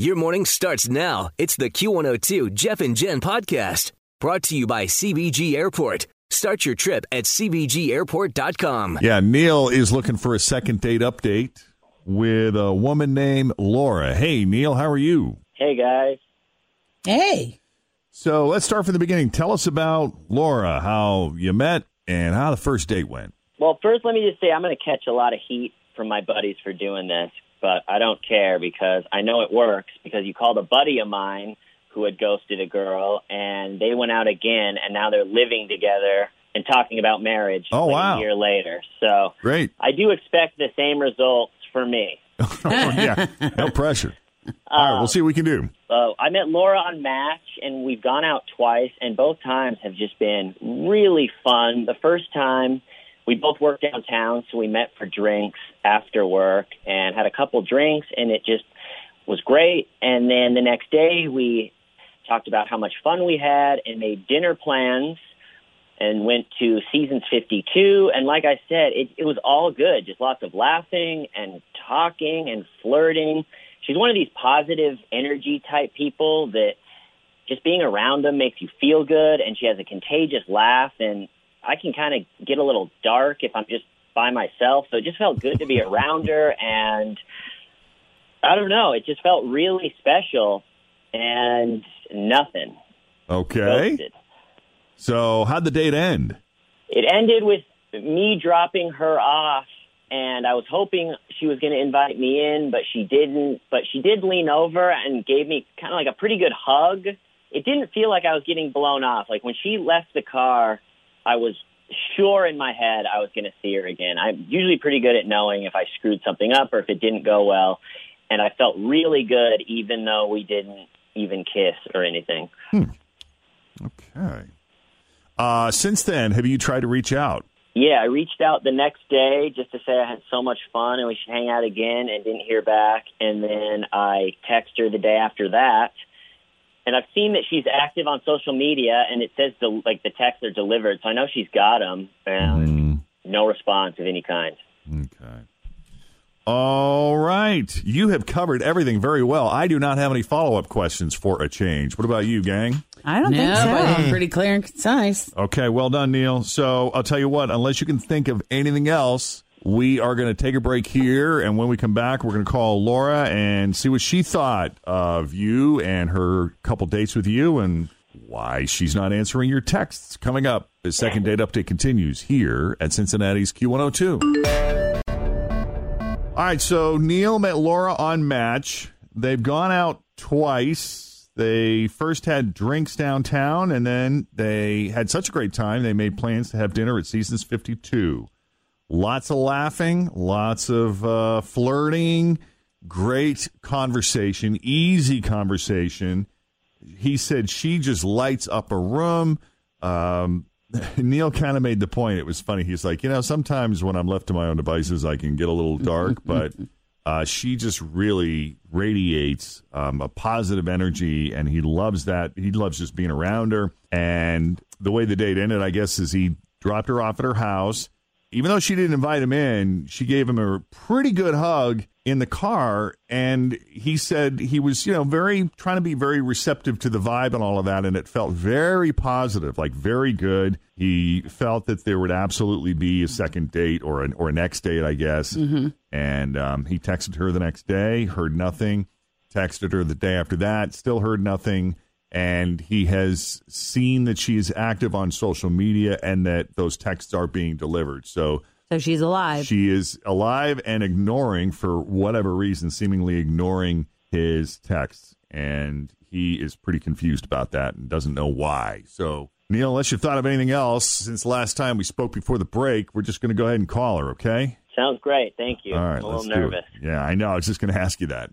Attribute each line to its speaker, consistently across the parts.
Speaker 1: Your morning starts now. It's the Q102 Jeff and Jen podcast brought to you by CVG Airport. Start your trip at CVGAirport.com.
Speaker 2: Yeah, Neil is looking for a second date update with a woman named Laura. Hey, Neil, how are you?
Speaker 3: Hey, guys.
Speaker 4: Hey.
Speaker 2: So let's start from the beginning. Tell us about Laura, how you met, and how the first date went.
Speaker 3: Well, first, let me just say I'm going to catch a lot of heat from my buddies for doing this, but I don't care because I know it works because you called a buddy of mine who had ghosted a girl and they went out again and now they're living together and talking about marriage
Speaker 2: Oh,
Speaker 3: like
Speaker 2: wow.
Speaker 3: a year later. So
Speaker 2: Great.
Speaker 3: I do expect the same results for me.
Speaker 2: Oh, yeah, no pressure. All right, we'll um, see what we can do.
Speaker 3: I met Laura on Match, and we've gone out twice, and both times have just been really fun. The first time, we both worked downtown, so we met for drinks after work and had a couple drinks, and it just was great. And then the next day, we talked about how much fun we had and made dinner plans and went to seasons 52. And like I said, it, it was all good. Just lots of laughing and talking and flirting. She's one of these positive energy type people that just being around them makes you feel good. And she has a contagious laugh. And I can kind of get a little dark if I'm just by myself. So it just felt good to be around her. And I don't know, it just felt really special and nothing.
Speaker 2: Okay.
Speaker 3: Ghosted.
Speaker 2: So how'd the date end?
Speaker 3: It ended with me dropping her off, and I was hoping she was going to invite me in, but she didn't. But she did lean over and gave me kind of like a pretty good hug. It didn't feel like I was getting blown off. Like when she left the car, I was sure in my head I was going to see her again. I'm usually pretty good at knowing if I screwed something up or if it didn't go well, and I felt really good even though we didn't even kiss or anything.
Speaker 2: Okay. Uh, since then, have you tried to reach out?
Speaker 3: Yeah, I reached out the next day just to say I had so much fun and we should hang out again and didn't hear back. And then I texted her the day after that. And I've seen that she's active on social media and it says the, like the texts are delivered. So I know she's got them and mm. no response of any kind.
Speaker 2: Okay. All right. You have covered everything very well. I do not have any follow up questions for a change. What about you, gang?
Speaker 4: I don't
Speaker 5: No,
Speaker 4: think so.
Speaker 5: but it's pretty clear and concise.
Speaker 2: Okay, well done, Neil. So I'll tell you what, unless you can think of anything else, we are going to take a break here. And when we come back, we're going to call Laura and see what she thought of you and her couple dates with you and why she's not answering your texts. Coming up, the second date update continues here at Cincinnati's Q102. All right, so Neil met Laura on Match. They've gone out twice. They first had drinks downtown, and then they had such a great time, they made plans to have dinner at Seasons 52. Lots of laughing, lots of uh, flirting, great conversation, easy conversation. He said she just lights up a room. Um, Neil kind of made the point. It was funny. He's like, you know, sometimes when I'm left to my own devices, I can get a little dark, but uh, she just really radiates um, a positive energy, and he loves that. He loves just being around her. And the way the date ended, I guess, is he dropped her off at her house. Even though she didn't invite him in, she gave him a pretty good hug in the car. And he said he was, you know, very trying to be very receptive to the vibe and all of that. And it felt very positive, like very good. He felt that there would absolutely be a second date or an or a next date, I guess. And um, he texted her the next day, heard nothing. texted her the day after that, still heard nothing. And he has seen that she is active on social media and that those texts are being delivered. So
Speaker 5: So she's alive.
Speaker 2: she is alive and ignoring, for whatever reason, seemingly ignoring his texts. And he is pretty confused about that and doesn't know why. So, Neil, unless you've thought of anything else since the last time we spoke before the break, we're just going to go ahead and call her, okay?
Speaker 3: Sounds great. Thank you.
Speaker 2: All right,
Speaker 3: I'm a little
Speaker 2: let's do
Speaker 3: nervous.
Speaker 2: it. Yeah, I know. I was just going to ask you that.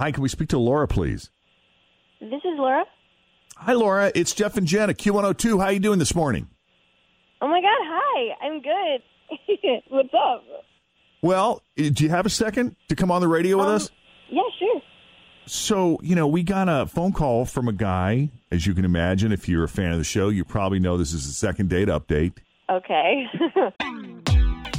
Speaker 2: Hi, can we speak to Laura, please?
Speaker 4: this is Laura.
Speaker 2: Hi, Laura. It's Jeff and Jen at Q102. How are you doing this morning?
Speaker 4: Oh my God, hi. I'm good. What's up?
Speaker 2: Well, eh, do you have a second to come on the radio with
Speaker 4: Um,
Speaker 2: us?
Speaker 4: Yeah, sure.
Speaker 2: So, you know, we got a phone call from a guy. As you can imagine, if you're a fan of the show, you probably know this is a second date update.
Speaker 4: Okay.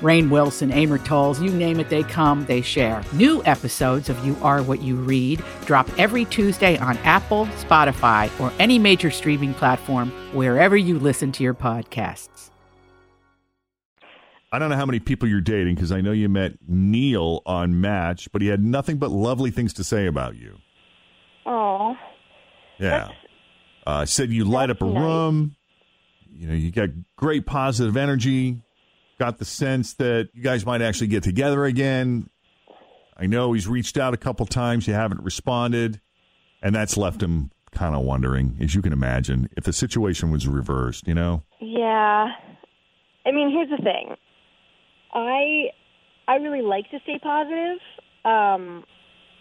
Speaker 6: Rainn Wilson, Amor Towles, you name it, they come, they share. New episodes of You Are What You Read drop every Tuesday on Apple, Spotify, or any major streaming platform wherever you listen to your podcasts.
Speaker 2: I don't know how many people you're dating because I know you met Neil on Match, but he had nothing but lovely things to say about you.
Speaker 4: Oh,
Speaker 2: Yeah. Uh, said you light up a
Speaker 4: nice.
Speaker 2: room. You know, you got great positive energy. Got the sense that you guys might actually get together again. I know he's reached out a couple times. You haven't responded. And that's left him kind of wondering, as you can imagine, if the situation was reversed, you know?
Speaker 4: yeah. I mean, here's the thing. I I really like to stay positive. Um,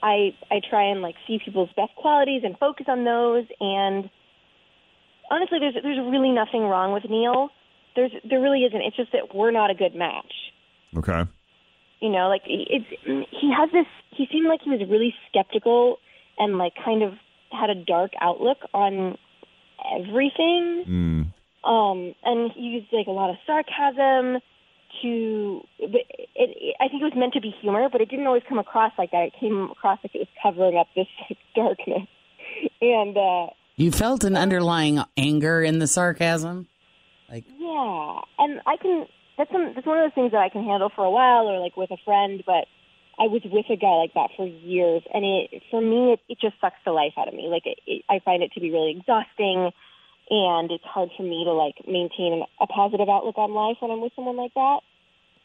Speaker 4: I I try and like see people's best qualities and focus on those. And honestly, there's there's really nothing wrong with Neil. There's there really isn't. It's just that we're not a good match.
Speaker 2: Okay.
Speaker 4: you know like it's he has this he seemed like he was really skeptical and like kind of had a dark outlook on everything
Speaker 2: Mm.
Speaker 4: um and he used like a lot of sarcasm to but it, it i think it was meant to be humor but it didn't always come across like that it came across like it was covering up this like, darkness and uh
Speaker 5: You felt an underlying anger in the sarcasm.
Speaker 4: Yeah, and I can. That's some, that's one of those things that I can handle for a while, or like with a friend. But I was with a guy like that for years, and it for me, it, it just sucks the life out of me. Like it, it, I find it to be really exhausting, and it's hard for me to like maintain a positive outlook on life when I'm with someone like that.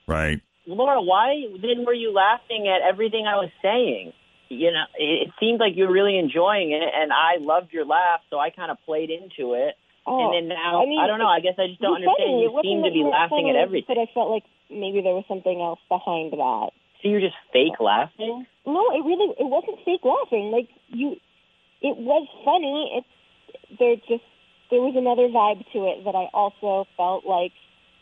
Speaker 2: Right.
Speaker 3: Laura, why then were you laughing at everything I was saying? You know, it, it seemed like you were really enjoying it, and I loved your laugh, so I kind of played into it.
Speaker 4: Oh,
Speaker 3: and then now,
Speaker 4: I mean,
Speaker 3: don't know. I guess I just don't understand. You seem to be laughing at everything.
Speaker 4: But I felt like maybe there was something else behind that.
Speaker 3: So you're just fake laughing?
Speaker 4: No, it really it wasn't fake laughing. Like you, it was funny. It there just there was another vibe to it that I also felt like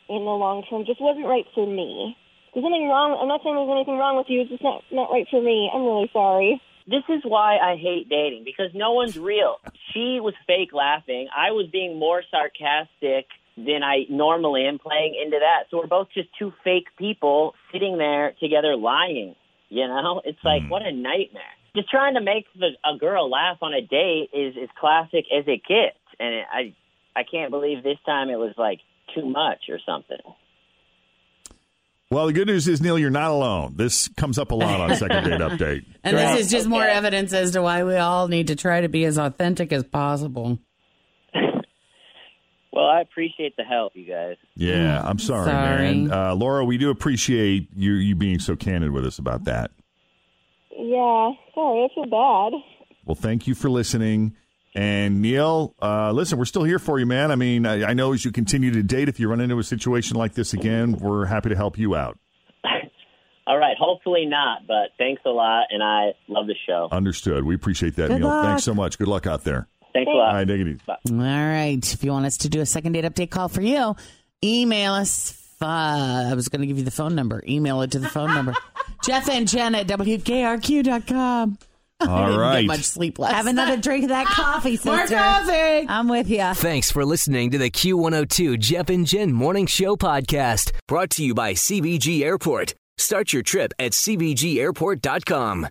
Speaker 4: in the long term just wasn't right for me. There's nothing wrong. I'm not saying there's anything wrong with you. It's just not not right for me. I'm really sorry.
Speaker 3: This is why I hate dating because no one's real. She was fake laughing. I was being more sarcastic than I normally am playing into that. So we're both just two fake people sitting there together lying. You know, it's like hmm. what a nightmare. Just trying to make the, a girl laugh on a date is as classic as it gets, and it, I I can't believe this time it was like too much or something.
Speaker 2: Well, the good news is, Neil, you're not alone. This comes up a lot on Second Date Update.
Speaker 5: And
Speaker 3: Right.
Speaker 5: this is just more evidence as to why we all need to try to be as authentic as possible.
Speaker 3: Well, I appreciate the help, you guys.
Speaker 2: Yeah, I'm sorry,
Speaker 5: Sorry.
Speaker 2: man. Uh, Laura, we do appreciate you you being so candid with us about that.
Speaker 4: Yeah, sorry. I feel bad.
Speaker 2: Well, thank you for listening. And Neil, uh, listen, we're still here for you, man. I mean, I, I know as you continue to date, if you run into a situation like this again, we're happy to help you out.
Speaker 3: All right, hopefully not, but thanks a lot, and I love the show.
Speaker 2: Understood. We appreciate that,
Speaker 5: Good
Speaker 2: Neil.
Speaker 5: luck.
Speaker 2: Thanks so much. Good luck out there.
Speaker 3: Thanks a lot.
Speaker 2: right, take it easy.
Speaker 5: All right. If you want us to do a second date update call for you, email us Uh, I was going to give you the phone number. Email it to the phone number. Jeff and Jen at WKRQ.com. I
Speaker 2: All
Speaker 5: didn't
Speaker 2: right.
Speaker 5: get much sleep last
Speaker 7: Have another drink of that coffee, sister.
Speaker 5: More coffee.
Speaker 7: I'm with you.
Speaker 1: Thanks for listening to the Q102 Jeff and Jen Morning Show podcast, brought to you by CVG Airport. Start your trip at CVGAirport.com.